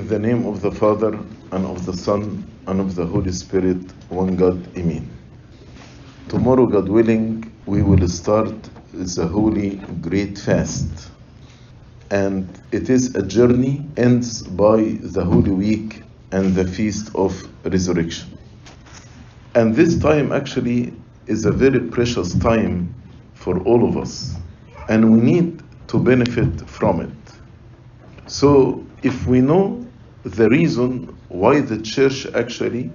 In the name of the Father, and of the Son, and of the Holy Spirit, one God, Amen. Tomorrow, God willing, we will start the Holy Great Fast. And it is a journey, ends by the Holy Week and the Feast of Resurrection. And this time actually is a very precious time for all of us, and we need to benefit from it. So, if we know the reason why the church actually,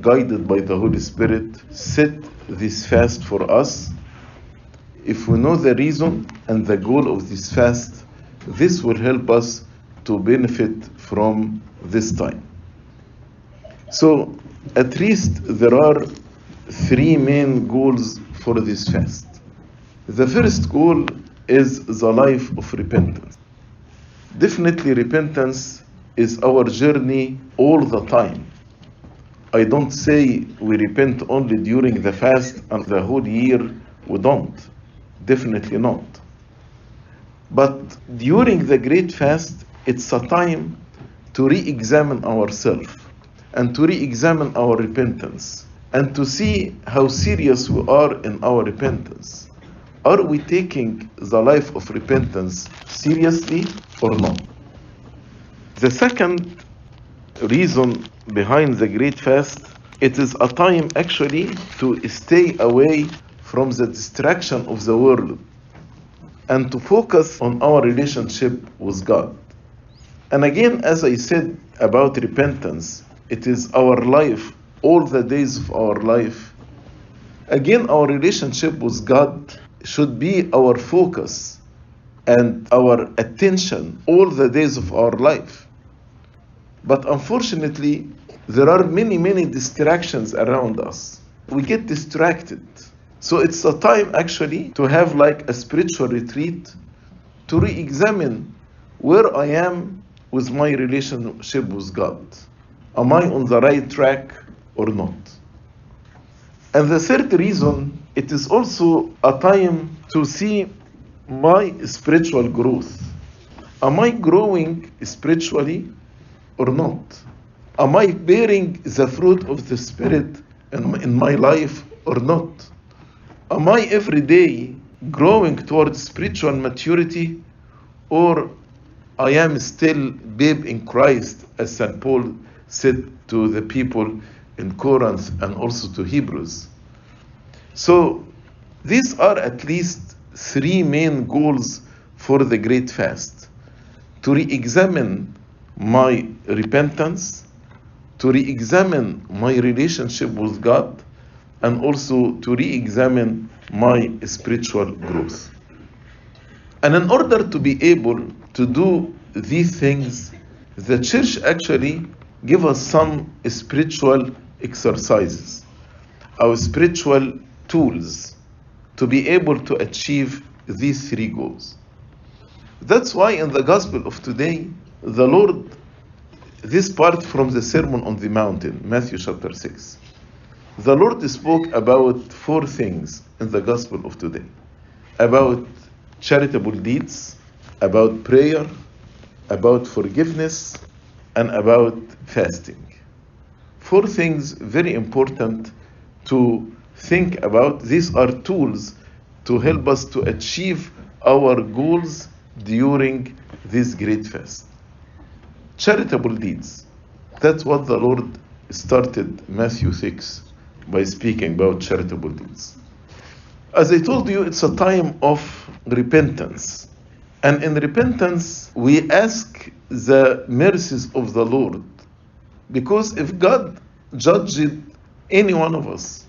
guided by the Holy Spirit, set this fast for us, if we know the reason and the goal of this fast, this will help us to benefit from this time. So, at least there are three main goals for this fast. The first goal is the life of repentance. Definitely, repentance is our journey all the time. I don't say we repent only during the fast and the whole year, we don't. Definitely not. But during the great fast, it's a time to re examine ourselves and to re examine our repentance and to see how serious we are in our repentance. Are we taking the life of repentance seriously or not? The second reason behind the great fast it is a time actually to stay away from the distraction of the world and to focus on our relationship with God. And again, as I said about repentance, it is our life, all the days of our life. Again, our relationship with God should be our focus and our attention all the days of our life. But unfortunately, there are many, many distractions around us. We get distracted. So it's a time actually to have like a spiritual retreat to re examine where I am with my relationship with God. Am I on the right track or not? And the third reason, it is also a time to see my spiritual growth. Am I growing spiritually or not? Am I bearing the fruit of the Spirit in my life or not? Am I every day growing towards spiritual maturity or I am still babe in Christ, as St. Paul said to the people in Corinth and also to Hebrews. So, these are at least three main goals for the Great Fast. To re examine my repentance, to re examine my relationship with God, and also to re examine my spiritual growth. And in order to be able to do these things, the church actually give us some spiritual exercises, our spiritual tools to be able to achieve these three goals. That's why in the gospel of today, the Lord, this part from the Sermon on the Mountain, Matthew chapter 6, the Lord spoke about four things in the gospel of today about charitable deeds, about prayer, about forgiveness, and about fasting. Four things very important to think about. These are tools to help us to achieve our goals during this great fast. Charitable deeds. That's what the Lord started Matthew 6 by speaking about charitable deeds. As I told you, it's a time of repentance. And in repentance, we ask the mercies of the Lord. Because if God judged any one of us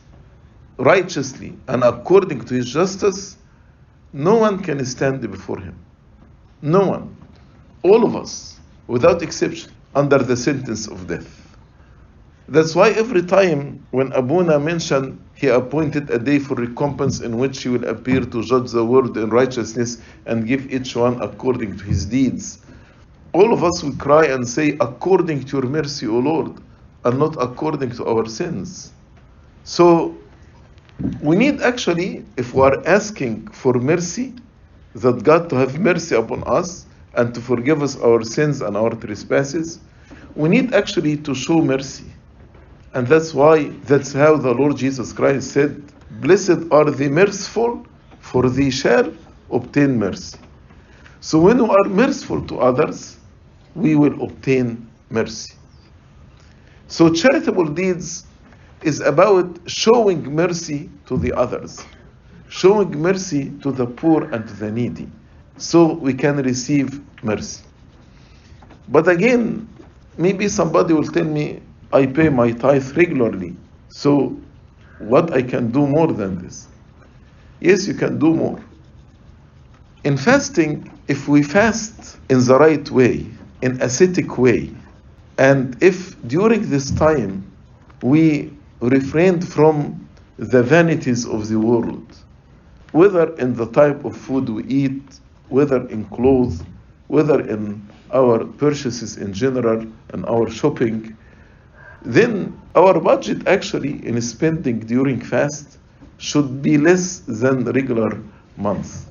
righteously and according to his justice, no one can stand before him. No one. All of us, without exception, under the sentence of death. That's why every time when Abuna mentioned he appointed a day for recompense in which he will appear to judge the world in righteousness and give each one according to his deeds, all of us will cry and say, according to your mercy, O Lord, and not according to our sins. So we need actually, if we are asking for mercy, that God to have mercy upon us and to forgive us our sins and our trespasses, we need actually to show mercy. And that's why, that's how the Lord Jesus Christ said, Blessed are the merciful, for they shall obtain mercy. So when we are merciful to others, we will obtain mercy. So charitable deeds is about showing mercy to the others, showing mercy to the poor and to the needy, so we can receive mercy. But again, maybe somebody will tell me, I pay my tithe regularly, so what I can do more than this? Yes, you can do more. In fasting, if we fast in the right way, in ascetic way, and if during this time we refrained from the vanities of the world, whether in the type of food we eat, whether in clothes, whether in our purchases in general and our shopping, then our budget actually in spending during fast should be less than regular months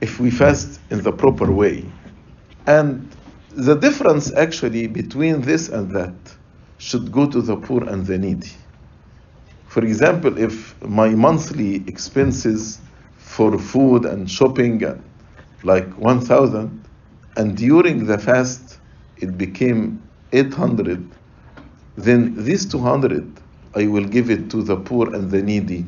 if we fast in the proper way. And the difference actually between this and that should go to the poor and the needy. For example, if my monthly expenses for food and shopping like 1000 and during the fast it became 800 then this 200 I will give it to the poor and the needy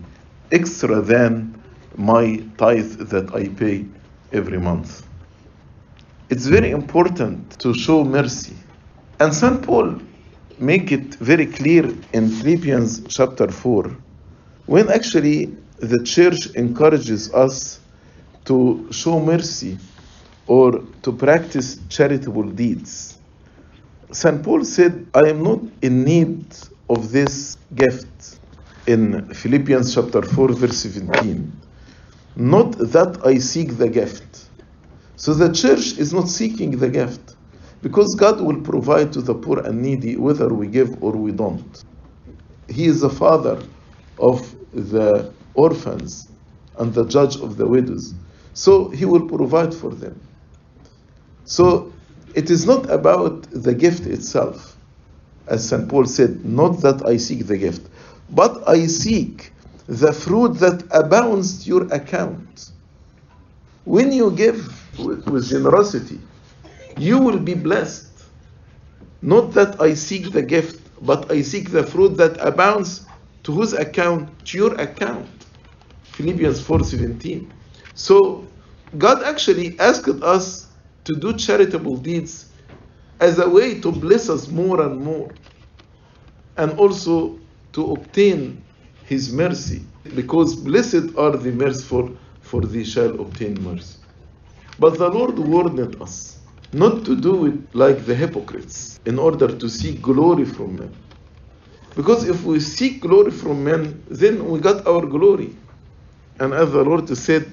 extra than my tithe that I pay every month. It's very important to show mercy. And St. Paul make it very clear in Philippians chapter 4 when actually the church encourages us to show mercy or to practice charitable deeds. St. Paul said, I am not in need of this gift in Philippians chapter 4, verse 17. Not that I seek the gift. So the church is not seeking the gift because God will provide to the poor and needy whether we give or we don't. He is the father of the orphans and the judge of the widows. So he will provide for them. So it is not about the gift itself, as St. Paul said, not that I seek the gift, but I seek the fruit that abounds to your account. When you give with, with generosity, you will be blessed. Not that I seek the gift, but I seek the fruit that abounds to whose account? To your account. Philippians 4:17. So God actually asked us to do charitable deeds as a way to bless us more and more and also to obtain his mercy because blessed are the merciful for they shall obtain mercy but the lord warned us not to do it like the hypocrites in order to seek glory from men because if we seek glory from men then we got our glory and as the lord said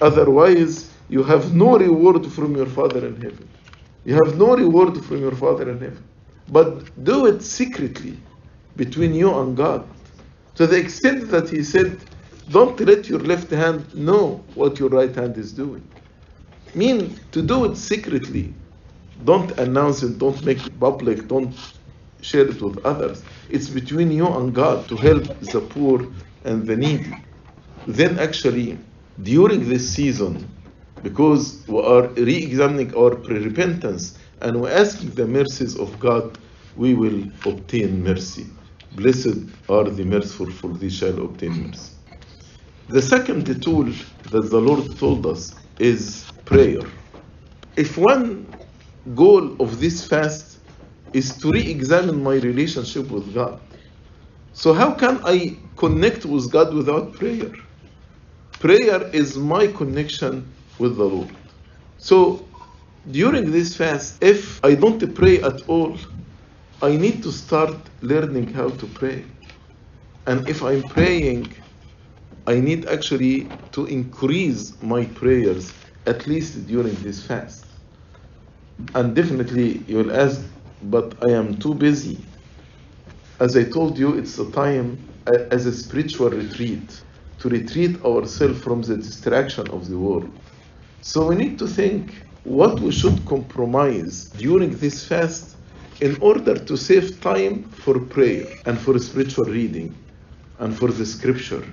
otherwise you have no reward from your father in heaven you have no reward from your father in heaven but do it secretly between you and God. To the extent that he said, don't let your left hand know what your right hand is doing. Mean to do it secretly. Don't announce it, don't make it public, don't share it with others. It's between you and God to help the poor and the needy. Then actually, during this season, because we are re-examining our pre-repentance and we're asking the mercies of God, we will obtain mercy. Blessed are the merciful, for they shall obtain mercy. The second tool that the Lord told us is prayer. If one goal of this fast is to re examine my relationship with God, so how can I connect with God without prayer? Prayer is my connection with the Lord. So during this fast, if I don't pray at all, I need to start learning how to pray. And if I'm praying, I need actually to increase my prayers at least during this fast. And definitely you will ask, but I am too busy. As I told you, it's a time as a spiritual retreat to retreat ourselves from the distraction of the world. So we need to think what we should compromise during this fast in order to save time for prayer and for spiritual reading and for the scripture.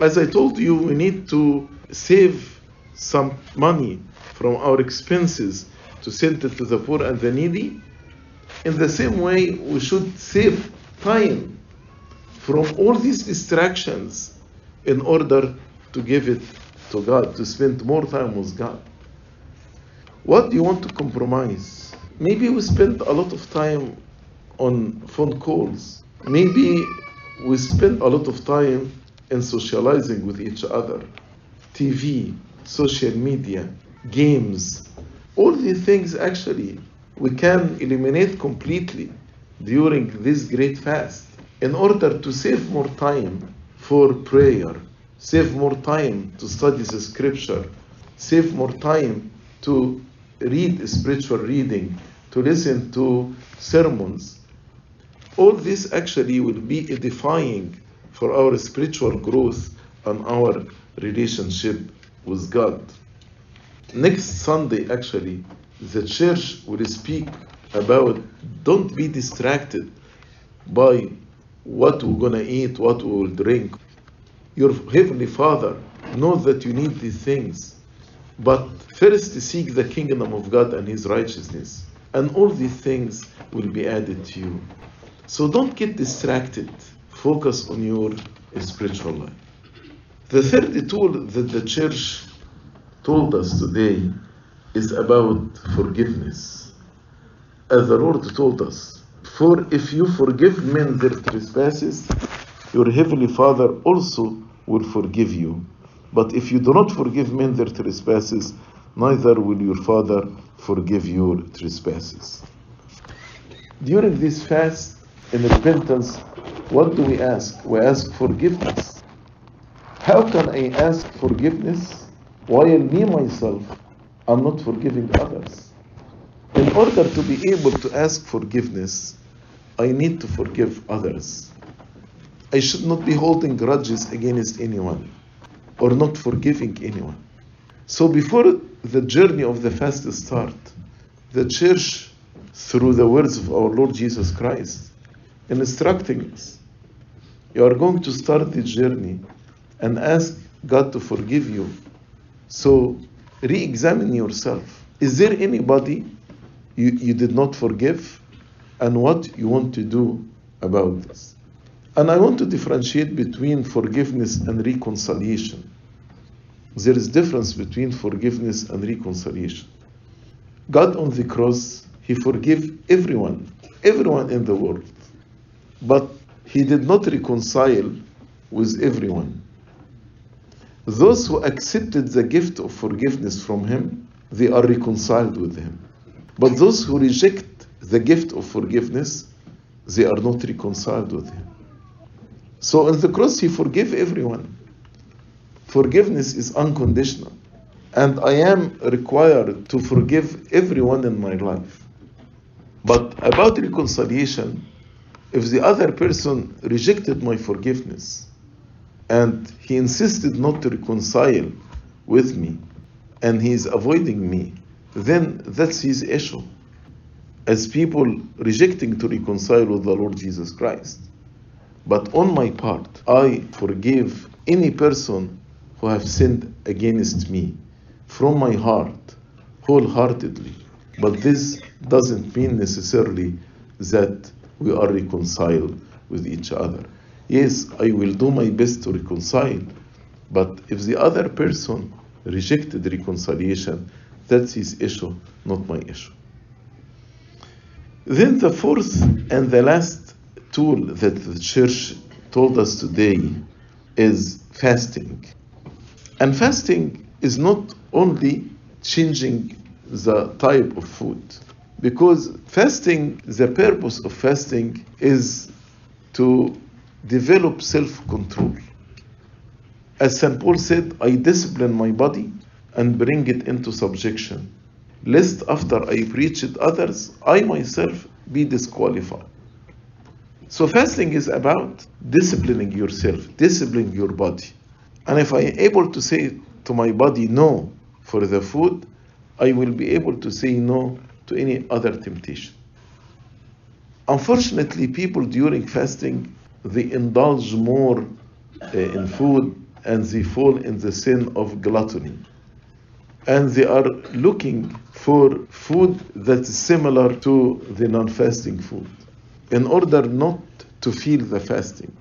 As I told you, we need to save some money from our expenses to send it to the poor and the needy. In the same way, we should save time from all these distractions in order to give it to God, to spend more time with God. What do you want to compromise? Maybe we spend a lot of time on phone calls. Maybe we spend a lot of time in socializing with each other. TV, social media, games. All these things actually we can eliminate completely during this great fast in order to save more time for prayer, save more time to study the scripture, save more time to read spiritual reading, to listen to sermons. All this actually will be edifying for our spiritual growth and our relationship with God. Next Sunday, actually, the church will speak about don't be distracted by what we're going to eat, what we will drink. Your Heavenly Father knows that you need these things. But first seek the kingdom of God and His righteousness, and all these things will be added to you. So don't get distracted. Focus on your spiritual life. The third tool that the church told us today is about forgiveness. As the Lord told us, for if you forgive men their trespasses, your heavenly Father also will forgive you. But if you do not forgive men their trespasses, neither will your Father forgive your trespasses. During this fast in repentance, what do we ask? We ask forgiveness. How can I ask forgiveness while me myself am not forgiving others? In order to be able to ask forgiveness, I need to forgive others. I should not be holding grudges against anyone or not forgiving anyone. So before the journey of the fast start, the church, through the words of our Lord Jesus Christ, instructing us, you are going to start the journey and ask God to forgive you. So re-examine yourself. Is there anybody you, you did not forgive? And what you want to do about this? And I want to differentiate between forgiveness and reconciliation. There is difference between forgiveness and reconciliation. God on the cross, He forgave everyone, everyone in the world. But He did not reconcile with everyone. Those who accepted the gift of forgiveness from Him, they are reconciled with Him. But those who reject the gift of forgiveness, they are not reconciled with Him. So on the cross, He forgave everyone. Forgiveness is unconditional. And I am required to forgive everyone in my life. But about reconciliation, if the other person rejected my forgiveness and he insisted not to reconcile with me and he is avoiding me, then that's his issue. As people rejecting to reconcile with the Lord Jesus Christ. But on my part, I forgive any person who have sinned against me from my heart, wholeheartedly. But this doesn't mean necessarily that we are reconciled with each other. Yes, I will do my best to reconcile, but if the other person rejected reconciliation, that's his issue, not my issue. Then the fourth and the last tool that the church told us today is fasting. And fasting is not only changing the type of food, because fasting, the purpose of fasting is to develop self control. As St. Paul said, I discipline my body and bring it into subjection, lest after I preach it others, I myself be disqualified. So fasting is about disciplining yourself, disciplining your body. And if I am able to say to my body no for the food, I will be able to say no to any other temptation. Unfortunately, people during fasting they indulge more uh, in food and they fall in the sin of gluttony. And they are looking for food that is similar to the non fasting food in order not to feel the fasting.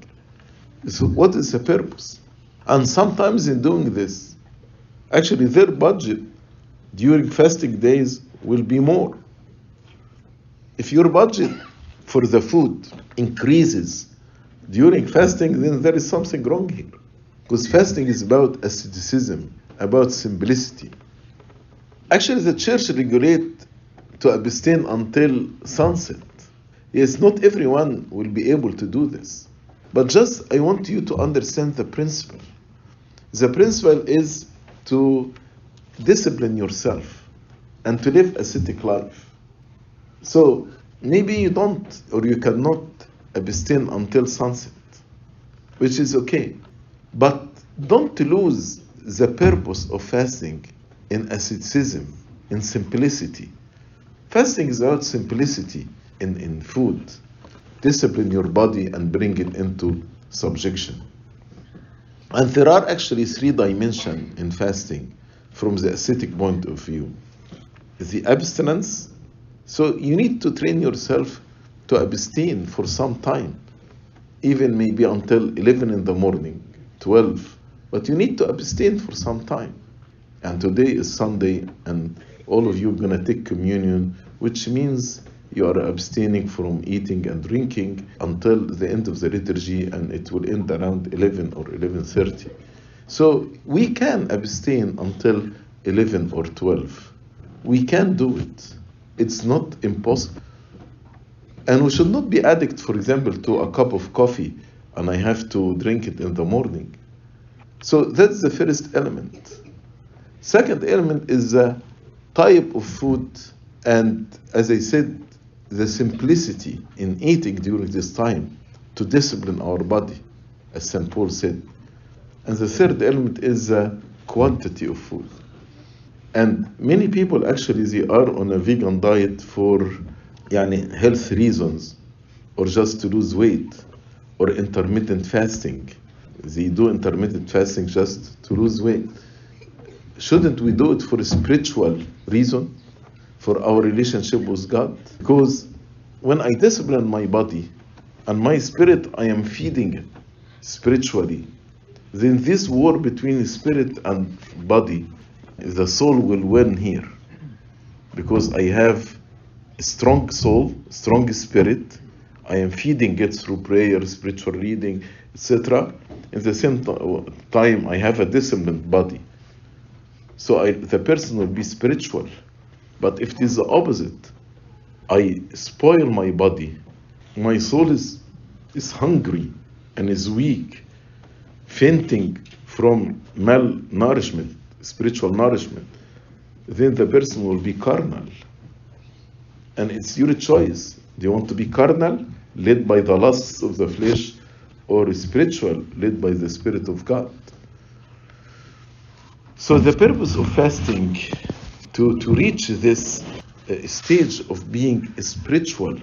So, what is the purpose? And sometimes in doing this, actually, their budget during fasting days will be more. If your budget for the food increases during fasting, then there is something wrong here. Because fasting is about asceticism, about simplicity. Actually, the church regulate to abstain until sunset. Yes, not everyone will be able to do this. But just I want you to understand the principle. The principle is to discipline yourself and to live ascetic life. So maybe you don't or you cannot abstain until sunset, which is okay. But don't lose the purpose of fasting in asceticism, in simplicity. Fasting is about simplicity in, in food. Discipline your body and bring it into subjection. And there are actually three dimensions in fasting from the ascetic point of view the abstinence. So you need to train yourself to abstain for some time, even maybe until 11 in the morning, 12. But you need to abstain for some time. And today is Sunday, and all of you are going to take communion, which means you are abstaining from eating and drinking until the end of the liturgy, and it will end around 11 or 11:30. So we can abstain until 11 or 12. We can do it. It's not impossible. And we should not be addict, for example, to a cup of coffee and I have to drink it in the morning. So that's the first element. Second element is the type of food, and as I said, the simplicity in eating during this time to discipline our body, as St. Paul said. And the third element is the quantity of food. And many people actually they are on a vegan diet for yani, health reasons or just to lose weight or intermittent fasting. They do intermittent fasting just to lose weight. Shouldn't we do it for a spiritual reason? For our relationship with God? Because when I discipline my body and my spirit, I am feeding it spiritually, then this war between spirit and body, the soul will win here. Because I have strong soul, strong spirit, I am feeding it through prayer, spiritual reading, etc. In the same uh, time, I have a disciplined body. So I, the person will be spiritual. But if it is the opposite, I spoil my body, my soul is, is hungry and is weak, fainting from malnourishment, spiritual nourishment, then the person will be carnal. And it's your choice. Do you want to be carnal, led by the lusts of the flesh, or spiritual, led by the Spirit of God? So, the purpose of fasting to, to reach this uh, stage of being spiritual,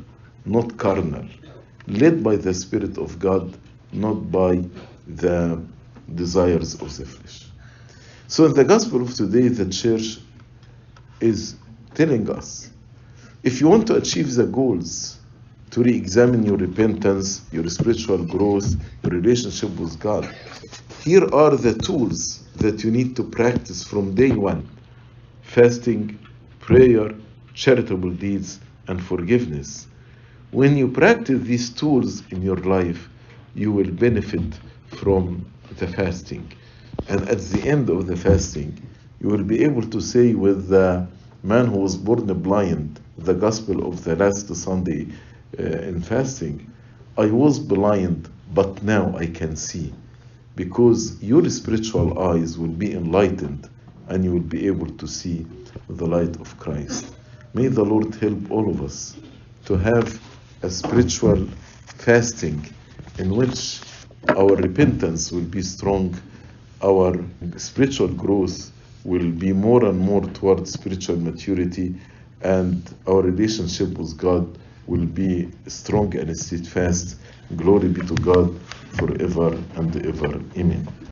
not carnal, led by the Spirit of God, not by the desires of the flesh. So, in the gospel of today, the church is telling us if you want to achieve the goals, to re examine your repentance, your spiritual growth, your relationship with God, here are the tools that you need to practice from day one fasting, prayer, charitable deeds, and forgiveness. When you practice these tools in your life, you will benefit from the fasting. And at the end of the fasting, you will be able to say with the man who was born blind, the gospel of the last Sunday uh, in fasting, I was blind, but now I can see. Because your spiritual eyes will be enlightened and you will be able to see the light of Christ. May the Lord help all of us to have a spiritual fasting in which our repentance will be strong, our spiritual growth will be more and more towards spiritual maturity, and our relationship with God will be strong and steadfast. Glory be to God forever and ever. Amen.